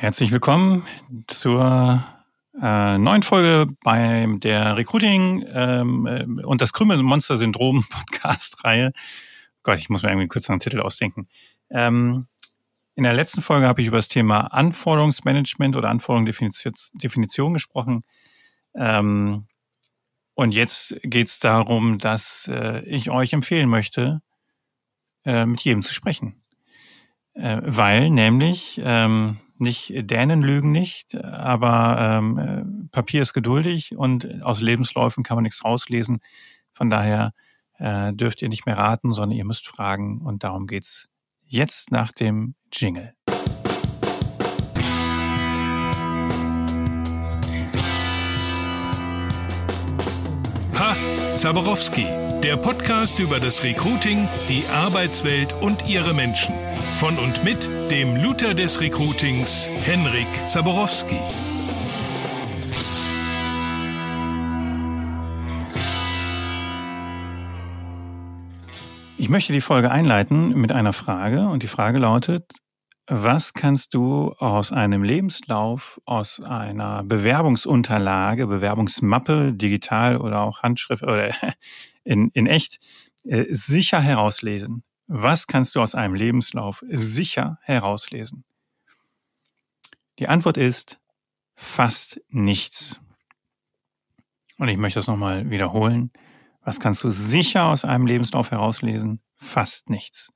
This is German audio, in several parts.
Herzlich willkommen zur äh, neuen Folge bei der Recruiting ähm, äh, und das Krümmelmonster-Syndrom Podcast-Reihe. Gott, ich muss mir irgendwie einen kürzeren Titel ausdenken. Ähm, in der letzten Folge habe ich über das Thema Anforderungsmanagement oder Anforderungsdefinition gesprochen. Ähm, und jetzt geht es darum, dass äh, ich euch empfehlen möchte, äh, mit jedem zu sprechen. Äh, weil nämlich ähm, nicht Dänen lügen nicht, aber ähm, äh, Papier ist geduldig und aus Lebensläufen kann man nichts rauslesen. Von daher äh, dürft ihr nicht mehr raten, sondern ihr müsst fragen und darum geht's jetzt nach dem Jingle. Ha, Zaborowski, der Podcast über das Recruiting, die Arbeitswelt und ihre Menschen. Von und mit dem Luther des Recruitings, Henrik Zaborowski. Ich möchte die Folge einleiten mit einer Frage und die Frage lautet, was kannst du aus einem Lebenslauf, aus einer Bewerbungsunterlage, Bewerbungsmappe, digital oder auch Handschrift oder in, in echt, äh, sicher herauslesen? Was kannst du aus einem Lebenslauf sicher herauslesen? Die Antwort ist fast nichts. Und ich möchte das nochmal wiederholen. Was kannst du sicher aus einem Lebenslauf herauslesen? Fast nichts.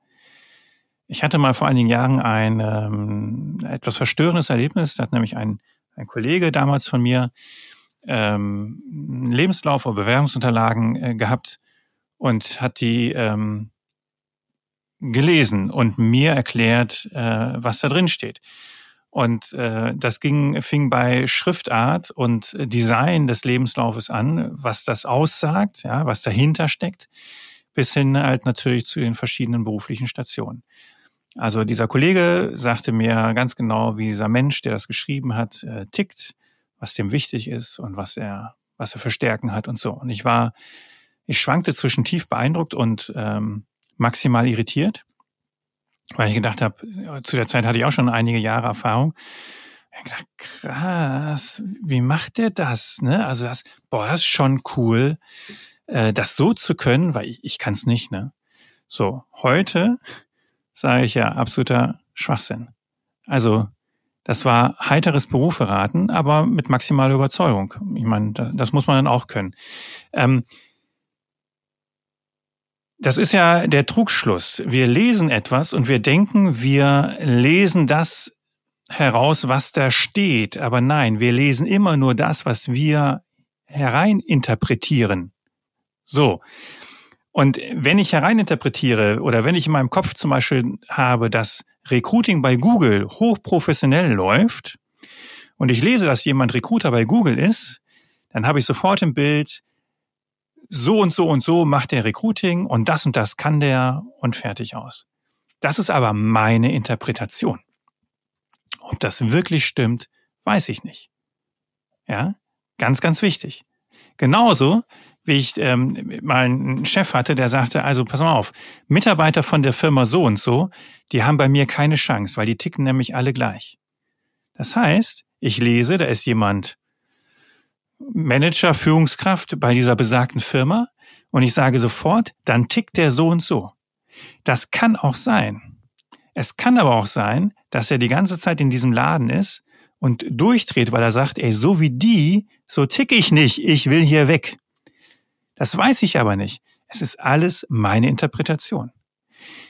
Ich hatte mal vor einigen Jahren ein ähm, etwas verstörendes Erlebnis. Da hat nämlich ein, ein Kollege damals von mir ähm, einen Lebenslauf oder Bewerbungsunterlagen äh, gehabt und hat die ähm, gelesen und mir erklärt, äh, was da drin steht. Und äh, das ging, fing bei Schriftart und Design des Lebenslaufes an, was das aussagt, ja, was dahinter steckt, bis hin halt natürlich zu den verschiedenen beruflichen Stationen. Also dieser Kollege sagte mir ganz genau, wie dieser Mensch, der das geschrieben hat, äh, tickt, was dem wichtig ist und was er, was er für Stärken hat und so. Und ich war, ich schwankte zwischen tief beeindruckt und ähm, maximal irritiert, weil ich gedacht habe, zu der Zeit hatte ich auch schon einige Jahre Erfahrung. Ich gedacht, krass, wie macht der das? Ne? Also das, boah, das ist schon cool, äh, das so zu können, weil ich, ich kann es nicht. Ne? So, heute sage ich ja absoluter Schwachsinn. Also das war heiteres Beruferaten, aber mit maximaler Überzeugung. Ich meine, das, das muss man dann auch können. Ähm, das ist ja der Trugschluss. Wir lesen etwas und wir denken, wir lesen das heraus, was da steht. Aber nein, wir lesen immer nur das, was wir hereininterpretieren. So. Und wenn ich hereininterpretiere oder wenn ich in meinem Kopf zum Beispiel habe, dass Recruiting bei Google hochprofessionell läuft und ich lese, dass jemand Recruiter bei Google ist, dann habe ich sofort im Bild, so und so und so macht der Recruiting und das und das kann der und fertig aus. Das ist aber meine Interpretation. Ob das wirklich stimmt, weiß ich nicht. Ja, ganz, ganz wichtig. Genauso wie ich ähm, mal einen Chef hatte, der sagte, also pass mal auf, Mitarbeiter von der Firma so und so, die haben bei mir keine Chance, weil die ticken nämlich alle gleich. Das heißt, ich lese, da ist jemand Manager, Führungskraft bei dieser besagten Firma und ich sage sofort, dann tickt der so und so. Das kann auch sein. Es kann aber auch sein, dass er die ganze Zeit in diesem Laden ist und durchdreht, weil er sagt, ey, so wie die, so tick ich nicht, ich will hier weg. Das weiß ich aber nicht. Es ist alles meine Interpretation.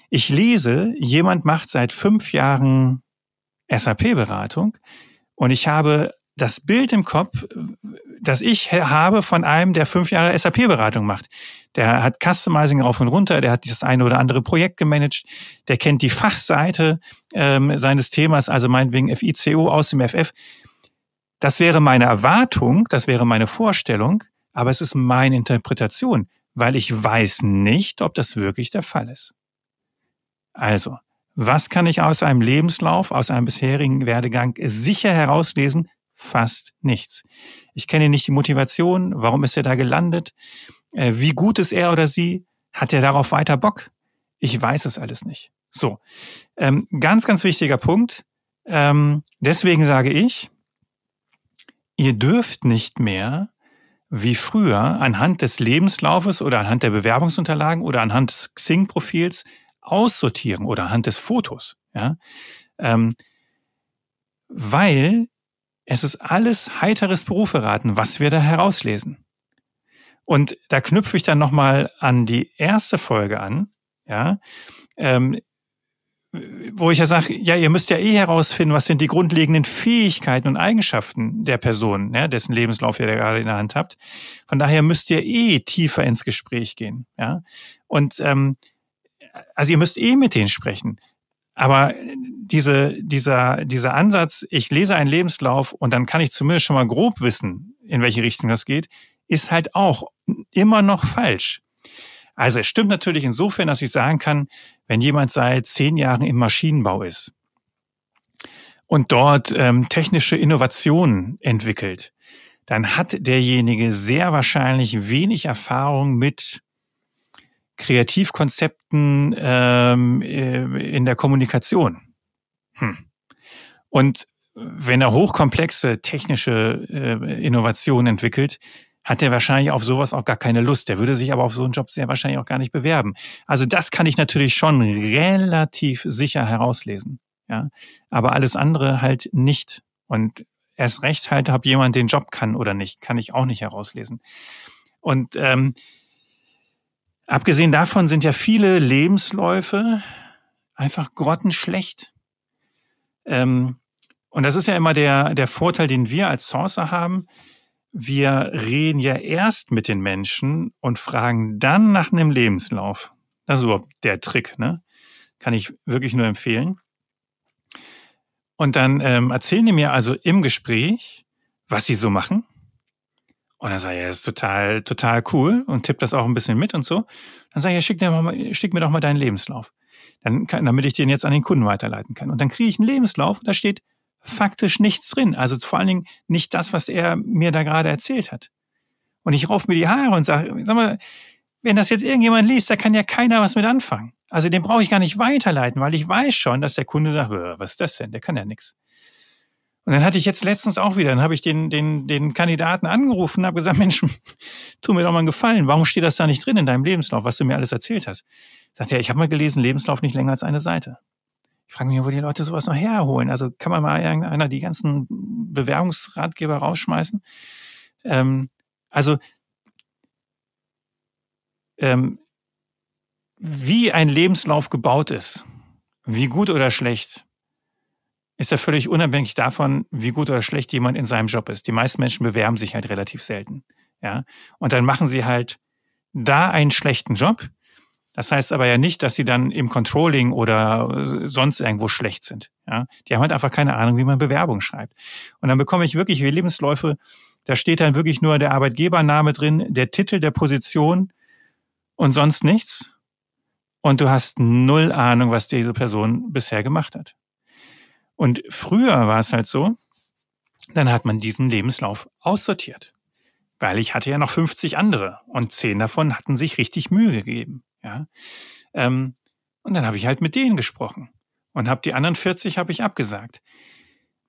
Ich lese, jemand macht seit fünf Jahren SAP-Beratung und ich habe das Bild im Kopf, das ich habe von einem, der fünf Jahre SAP-Beratung macht. Der hat Customizing rauf und runter, der hat das eine oder andere Projekt gemanagt, der kennt die Fachseite ähm, seines Themas, also meinetwegen FICO aus dem FF. Das wäre meine Erwartung, das wäre meine Vorstellung, aber es ist meine Interpretation, weil ich weiß nicht, ob das wirklich der Fall ist. Also, was kann ich aus einem Lebenslauf, aus einem bisherigen Werdegang sicher herauslesen, fast nichts. Ich kenne nicht die Motivation, warum ist er da gelandet, äh, wie gut ist er oder sie, hat er darauf weiter Bock? Ich weiß es alles nicht. So, ähm, ganz, ganz wichtiger Punkt. ähm, deswegen sage ich, ihr dürft nicht mehr wie früher anhand des Lebenslaufes oder anhand der Bewerbungsunterlagen oder anhand des Xing-Profils aussortieren oder anhand des Fotos. Ja? Ähm, weil es ist alles heiteres Beruferaten, was wir da herauslesen. Und da knüpfe ich dann nochmal an die erste Folge an, ja, ähm, wo ich ja sage, ja, ihr müsst ja eh herausfinden, was sind die grundlegenden Fähigkeiten und Eigenschaften der Person, ja, dessen Lebenslauf ihr da gerade in der Hand habt. Von daher müsst ihr eh tiefer ins Gespräch gehen, ja. Und ähm, also ihr müsst eh mit denen sprechen. Aber diese, dieser, dieser Ansatz, ich lese einen Lebenslauf und dann kann ich zumindest schon mal grob wissen, in welche Richtung das geht, ist halt auch immer noch falsch. Also es stimmt natürlich insofern, dass ich sagen kann, wenn jemand seit zehn Jahren im Maschinenbau ist und dort ähm, technische Innovationen entwickelt, dann hat derjenige sehr wahrscheinlich wenig Erfahrung mit Kreativkonzepten ähm, äh, in der Kommunikation. Hm. Und wenn er hochkomplexe technische äh, Innovationen entwickelt, hat er wahrscheinlich auf sowas auch gar keine Lust. Der würde sich aber auf so einen Job sehr wahrscheinlich auch gar nicht bewerben. Also das kann ich natürlich schon relativ sicher herauslesen. Ja, aber alles andere halt nicht. Und erst recht halt, ob jemand den Job kann oder nicht, kann ich auch nicht herauslesen. Und ähm, abgesehen davon sind ja viele Lebensläufe einfach grottenschlecht. Ähm, und das ist ja immer der, der Vorteil, den wir als Sourcer haben wir reden ja erst mit den Menschen und fragen dann nach einem Lebenslauf. Das ist überhaupt der Trick, ne? Kann ich wirklich nur empfehlen. Und dann ähm, erzählen die mir also im Gespräch, was sie so machen. Und dann sage ich, ja, das ist total, total cool und tipp das auch ein bisschen mit und so. Dann sage ich, ja, schick, mir, mal, schick mir doch mal deinen Lebenslauf. Dann kann, damit ich den jetzt an den Kunden weiterleiten kann. Und dann kriege ich einen Lebenslauf und da steht faktisch nichts drin. Also vor allen Dingen nicht das, was er mir da gerade erzählt hat. Und ich rauf mir die Haare und sage, sag mal, wenn das jetzt irgendjemand liest, da kann ja keiner was mit anfangen. Also den brauche ich gar nicht weiterleiten, weil ich weiß schon, dass der Kunde sagt, was ist das denn? Der kann ja nichts. Und dann hatte ich jetzt letztens auch wieder, dann habe ich den, den, den Kandidaten angerufen und habe gesagt, Mensch, tu mir doch mal einen Gefallen, warum steht das da nicht drin in deinem Lebenslauf, was du mir alles erzählt hast? Sagt er, ich habe mal gelesen, Lebenslauf nicht länger als eine Seite. Ich frage mich, wo die Leute sowas noch herholen. Also kann man mal irgendeiner die ganzen Bewerbungsratgeber rausschmeißen? Ähm, also ähm, wie ein Lebenslauf gebaut ist, wie gut oder schlecht, ist ja völlig unabhängig davon, wie gut oder schlecht jemand in seinem Job ist. Die meisten Menschen bewerben sich halt relativ selten. Ja. Und dann machen sie halt da einen schlechten Job das heißt aber ja nicht, dass sie dann im Controlling oder sonst irgendwo schlecht sind. Ja, die haben halt einfach keine Ahnung, wie man Bewerbung schreibt. Und dann bekomme ich wirklich wie Lebensläufe, da steht dann wirklich nur der Arbeitgebername drin, der Titel der Position und sonst nichts. Und du hast null Ahnung, was diese Person bisher gemacht hat. Und früher war es halt so, dann hat man diesen Lebenslauf aussortiert. Weil ich hatte ja noch 50 andere und zehn davon hatten sich richtig Mühe gegeben. Ja? Ähm, und dann habe ich halt mit denen gesprochen und habe die anderen 40 habe ich abgesagt.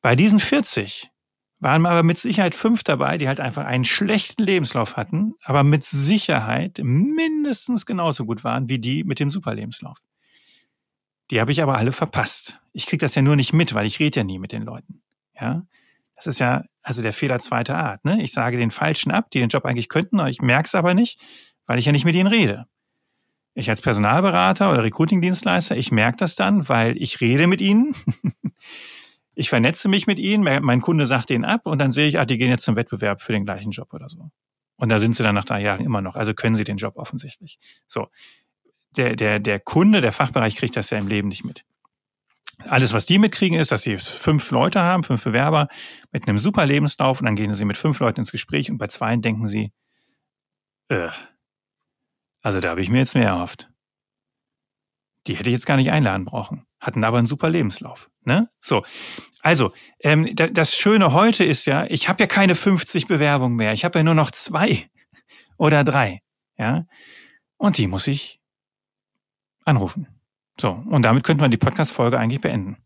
Bei diesen 40 waren aber mit Sicherheit fünf dabei, die halt einfach einen schlechten Lebenslauf hatten, aber mit Sicherheit mindestens genauso gut waren wie die mit dem Superlebenslauf. Die habe ich aber alle verpasst. Ich kriege das ja nur nicht mit, weil ich rede ja nie mit den Leuten. Ja, das ist ja also der Fehler zweiter Art. Ne? Ich sage den Falschen ab, die den Job eigentlich könnten, aber ich merke es aber nicht, weil ich ja nicht mit ihnen rede. Ich als Personalberater oder Recruiting-Dienstleister, ich merke das dann, weil ich rede mit ihnen. ich vernetze mich mit ihnen, mein Kunde sagt denen ab und dann sehe ich, ah, die gehen jetzt zum Wettbewerb für den gleichen Job oder so. Und da sind sie dann nach drei Jahren immer noch. Also können sie den Job offensichtlich. So. Der, der, der Kunde, der Fachbereich kriegt das ja im Leben nicht mit. Alles, was die mitkriegen, ist, dass sie fünf Leute haben, fünf Bewerber mit einem super Lebenslauf und dann gehen sie mit fünf Leuten ins Gespräch und bei zwei denken sie, äh, also da habe ich mir jetzt mehr erhofft. Die hätte ich jetzt gar nicht einladen brauchen, hatten aber einen super Lebenslauf. Ne? So, also ähm, das Schöne heute ist ja, ich habe ja keine 50 Bewerbungen mehr, ich habe ja nur noch zwei oder drei, ja, und die muss ich anrufen. So, und damit könnte man die Podcast-Folge eigentlich beenden.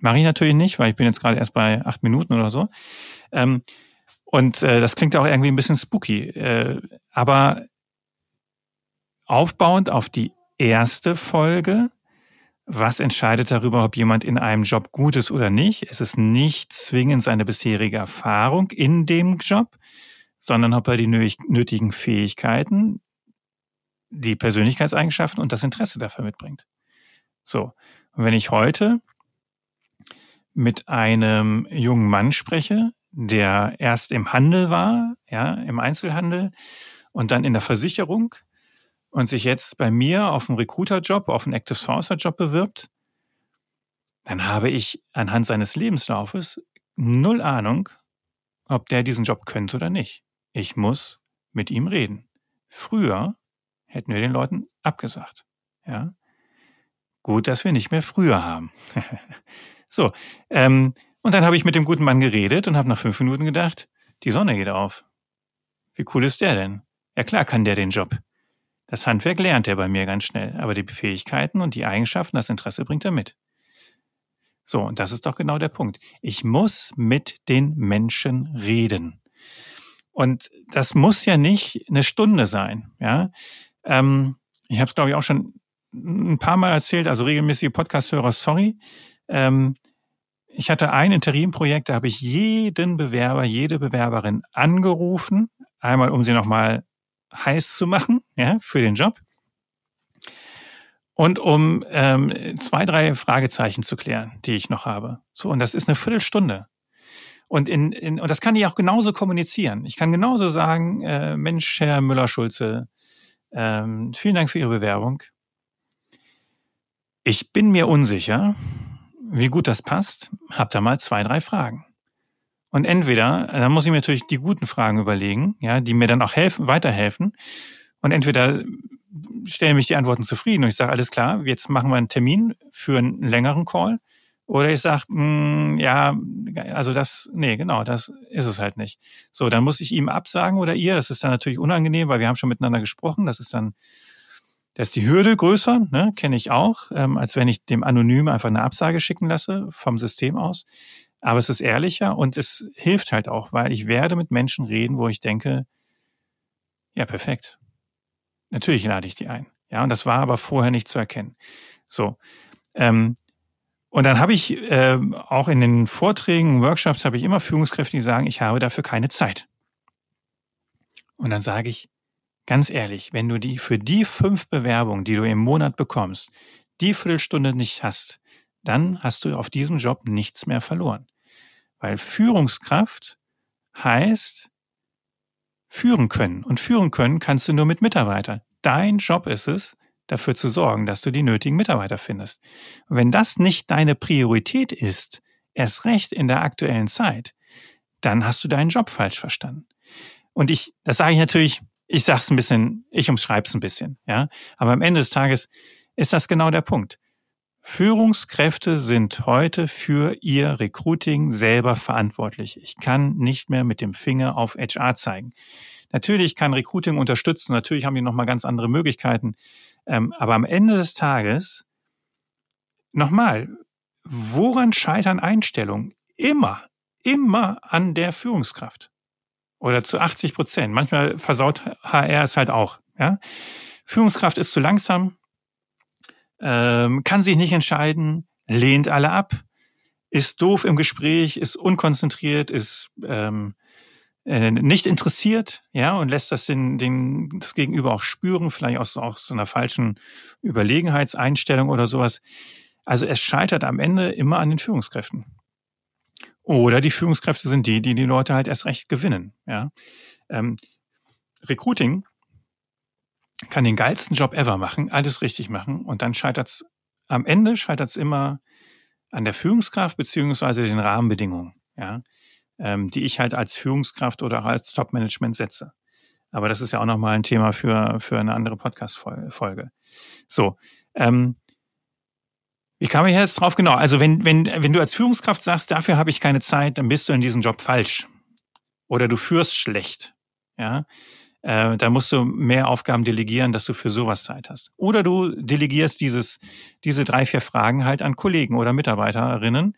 Mache ich natürlich nicht, weil ich bin jetzt gerade erst bei acht Minuten oder so. Ähm, und äh, das klingt auch irgendwie ein bisschen spooky. Äh, aber aufbauend auf die erste Folge, was entscheidet darüber, ob jemand in einem Job gut ist oder nicht? Es ist nicht zwingend seine bisherige Erfahrung in dem Job, sondern ob er die nötigen Fähigkeiten, die Persönlichkeitseigenschaften und das Interesse dafür mitbringt. So. Und wenn ich heute mit einem jungen Mann spreche, der erst im Handel war, ja, im Einzelhandel und dann in der Versicherung und sich jetzt bei mir auf einen Recruiter-Job, auf einen Active Sourcer-Job bewirbt, dann habe ich anhand seines Lebenslaufes null Ahnung, ob der diesen Job könnte oder nicht. Ich muss mit ihm reden. Früher hätten wir den Leuten abgesagt. Ja. Gut, dass wir nicht mehr früher haben. so, ähm, und dann habe ich mit dem guten Mann geredet und habe nach fünf Minuten gedacht, die Sonne geht auf. Wie cool ist der denn? Ja klar kann der den Job. Das Handwerk lernt er bei mir ganz schnell, aber die Fähigkeiten und die Eigenschaften, das Interesse bringt er mit. So, und das ist doch genau der Punkt. Ich muss mit den Menschen reden. Und das muss ja nicht eine Stunde sein. Ja, ähm, ich habe es glaube ich auch schon ein paar Mal erzählt, also regelmäßige Podcast-Hörer, sorry. Ähm, ich hatte ein Interimprojekt, da habe ich jeden Bewerber, jede Bewerberin angerufen, einmal um sie nochmal heiß zu machen, ja, für den Job. Und um ähm, zwei, drei Fragezeichen zu klären, die ich noch habe. So, und das ist eine Viertelstunde. Und, in, in, und das kann ich auch genauso kommunizieren. Ich kann genauso sagen, äh, Mensch, Herr Müller-Schulze, ähm, vielen Dank für Ihre Bewerbung. Ich bin mir unsicher, wie gut das passt. Hab da mal zwei, drei Fragen. Und entweder, dann muss ich mir natürlich die guten Fragen überlegen, ja, die mir dann auch helfen, weiterhelfen. Und entweder stellen mich die Antworten zufrieden und ich sage, alles klar, jetzt machen wir einen Termin für einen längeren Call. Oder ich sage, hm, ja, also das, nee, genau, das ist es halt nicht. So, dann muss ich ihm absagen oder ihr. Das ist dann natürlich unangenehm, weil wir haben schon miteinander gesprochen. Das ist dann, da ist die Hürde größer, ne, kenne ich auch, ähm, als wenn ich dem Anonym einfach eine Absage schicken lasse vom System aus. Aber es ist ehrlicher und es hilft halt auch, weil ich werde mit Menschen reden, wo ich denke, ja, perfekt. Natürlich lade ich die ein. Ja, und das war aber vorher nicht zu erkennen. So. Ähm, und dann habe ich äh, auch in den Vorträgen, Workshops, habe ich immer Führungskräfte, die sagen, ich habe dafür keine Zeit. Und dann sage ich, ganz ehrlich, wenn du die für die fünf Bewerbungen, die du im Monat bekommst, die Viertelstunde nicht hast, dann hast du auf diesem Job nichts mehr verloren. Weil Führungskraft heißt führen können. Und führen können kannst du nur mit Mitarbeitern. Dein Job ist es, dafür zu sorgen, dass du die nötigen Mitarbeiter findest. Und wenn das nicht deine Priorität ist, erst recht in der aktuellen Zeit, dann hast du deinen Job falsch verstanden. Und ich, das sage ich natürlich, ich sage es ein bisschen, ich umschreibe es ein bisschen, ja. Aber am Ende des Tages ist das genau der Punkt. Führungskräfte sind heute für ihr Recruiting selber verantwortlich. Ich kann nicht mehr mit dem Finger auf HR zeigen. Natürlich kann Recruiting unterstützen, natürlich haben die nochmal ganz andere Möglichkeiten. Ähm, aber am Ende des Tages, nochmal, woran scheitern Einstellungen? Immer, immer an der Führungskraft. Oder zu 80 Prozent. Manchmal versaut HR es halt auch. Ja? Führungskraft ist zu langsam, ähm, kann sich nicht entscheiden, lehnt alle ab, ist doof im Gespräch, ist unkonzentriert, ist ähm, äh, nicht interessiert, ja, und lässt das den, den, das Gegenüber auch spüren, vielleicht aus, aus so einer falschen Überlegenheitseinstellung oder sowas. Also es scheitert am Ende immer an den Führungskräften. Oder die Führungskräfte sind die, die die Leute halt erst recht gewinnen, ja. Ähm, Recruiting kann den geilsten Job ever machen, alles richtig machen und dann scheitert's am Ende scheitert's immer an der Führungskraft beziehungsweise den Rahmenbedingungen, ja, ähm, die ich halt als Führungskraft oder als Top-Management setze. Aber das ist ja auch nochmal ein Thema für, für eine andere Podcast-Folge. So, ähm, wie kam ich jetzt drauf? Genau, also wenn, wenn, wenn du als Führungskraft sagst, dafür habe ich keine Zeit, dann bist du in diesem Job falsch. Oder du führst schlecht. Ja, Äh, da musst du mehr Aufgaben delegieren, dass du für sowas Zeit hast. Oder du delegierst dieses, diese drei, vier Fragen halt an Kollegen oder Mitarbeiterinnen,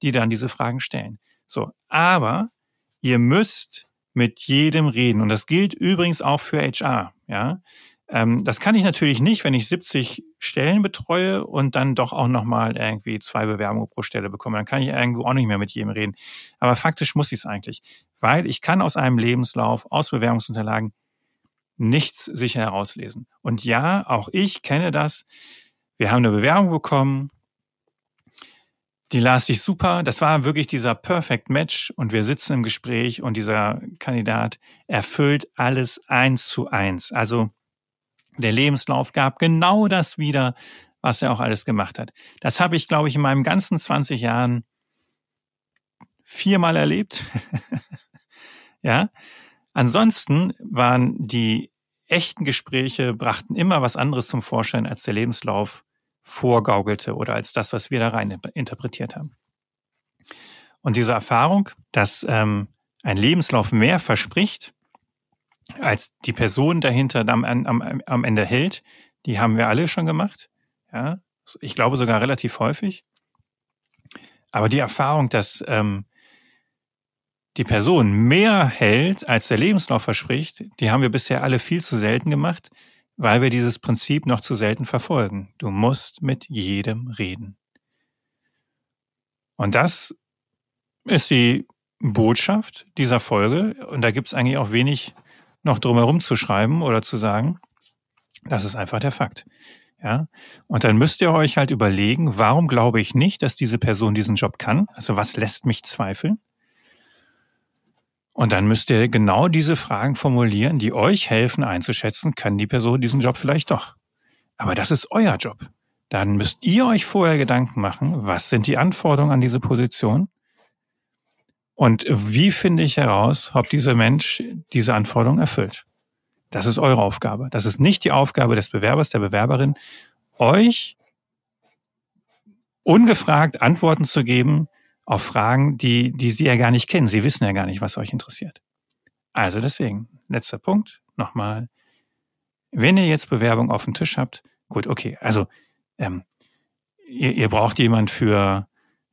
die dann diese Fragen stellen. So. Aber ihr müsst mit jedem reden. Und das gilt übrigens auch für HR, ja. Ähm, das kann ich natürlich nicht, wenn ich 70 Stellen betreue und dann doch auch nochmal irgendwie zwei Bewerbungen pro Stelle bekomme. Dann kann ich irgendwo auch nicht mehr mit jedem reden. Aber faktisch muss ich es eigentlich, weil ich kann aus einem Lebenslauf, aus Bewerbungsunterlagen nichts sicher herauslesen. Und ja, auch ich kenne das. Wir haben eine Bewerbung bekommen. Die las sich super. Das war wirklich dieser Perfect Match und wir sitzen im Gespräch und dieser Kandidat erfüllt alles eins zu eins. Also der Lebenslauf gab genau das wieder, was er auch alles gemacht hat. Das habe ich, glaube ich, in meinem ganzen 20 Jahren viermal erlebt. ja. Ansonsten waren die echten Gespräche, brachten immer was anderes zum Vorschein, als der Lebenslauf vorgaukelte oder als das, was wir da rein interpretiert haben. Und diese Erfahrung, dass ähm, ein Lebenslauf mehr verspricht, als die Person dahinter am, am, am Ende hält, die haben wir alle schon gemacht. Ja, ich glaube sogar relativ häufig. Aber die Erfahrung, dass ähm, die Person mehr hält, als der Lebenslauf verspricht, die haben wir bisher alle viel zu selten gemacht, weil wir dieses Prinzip noch zu selten verfolgen. Du musst mit jedem reden. Und das ist die Botschaft dieser Folge. Und da gibt es eigentlich auch wenig noch drumherum zu schreiben oder zu sagen. Das ist einfach der Fakt. Ja. Und dann müsst ihr euch halt überlegen, warum glaube ich nicht, dass diese Person diesen Job kann? Also was lässt mich zweifeln? Und dann müsst ihr genau diese Fragen formulieren, die euch helfen einzuschätzen, kann die Person diesen Job vielleicht doch. Aber das ist euer Job. Dann müsst ihr euch vorher Gedanken machen, was sind die Anforderungen an diese Position? Und wie finde ich heraus, ob dieser Mensch diese Anforderungen erfüllt? Das ist eure Aufgabe. Das ist nicht die Aufgabe des Bewerbers, der Bewerberin, euch ungefragt Antworten zu geben auf Fragen, die, die Sie ja gar nicht kennen. Sie wissen ja gar nicht, was euch interessiert. Also deswegen, letzter Punkt, nochmal. Wenn ihr jetzt Bewerbung auf dem Tisch habt, gut, okay, also ähm, ihr, ihr braucht jemand für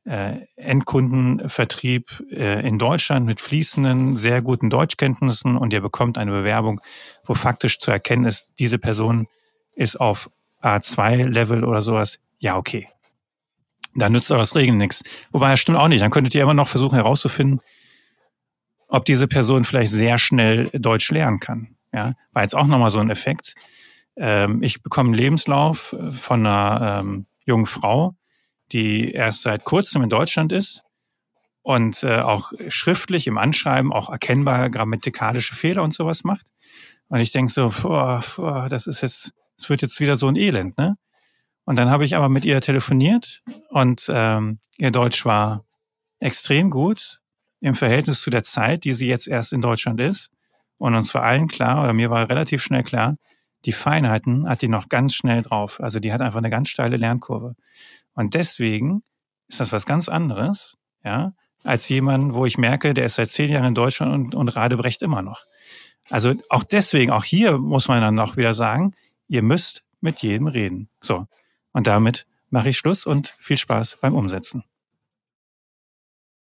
äh, Endkundenvertrieb äh, in Deutschland mit fließenden, sehr guten Deutschkenntnissen und ihr bekommt eine Bewerbung, wo faktisch zu erkennen ist, diese Person ist auf A2-Level oder sowas, ja, okay. Dann nützt aber das Regeln nichts. Wobei, das stimmt auch nicht. Dann könntet ihr immer noch versuchen herauszufinden, ob diese Person vielleicht sehr schnell Deutsch lernen kann. Ja, war jetzt auch nochmal so ein Effekt. Ähm, ich bekomme einen Lebenslauf von einer ähm, jungen Frau, die erst seit kurzem in Deutschland ist und äh, auch schriftlich im Anschreiben auch erkennbar grammatikalische Fehler und sowas macht. Und ich denke so, boah, boah, das ist jetzt, es wird jetzt wieder so ein Elend, ne? Und dann habe ich aber mit ihr telefoniert und ähm, ihr Deutsch war extrem gut im Verhältnis zu der Zeit, die sie jetzt erst in Deutschland ist. Und uns war allen klar, oder mir war relativ schnell klar, die Feinheiten hat die noch ganz schnell drauf. Also die hat einfach eine ganz steile Lernkurve. Und deswegen ist das was ganz anderes, ja, als jemand, wo ich merke, der ist seit zehn Jahren in Deutschland und, und Radebrecht immer noch. Also auch deswegen, auch hier muss man dann noch wieder sagen, ihr müsst mit jedem reden. So. Und damit mache ich Schluss und viel Spaß beim Umsetzen.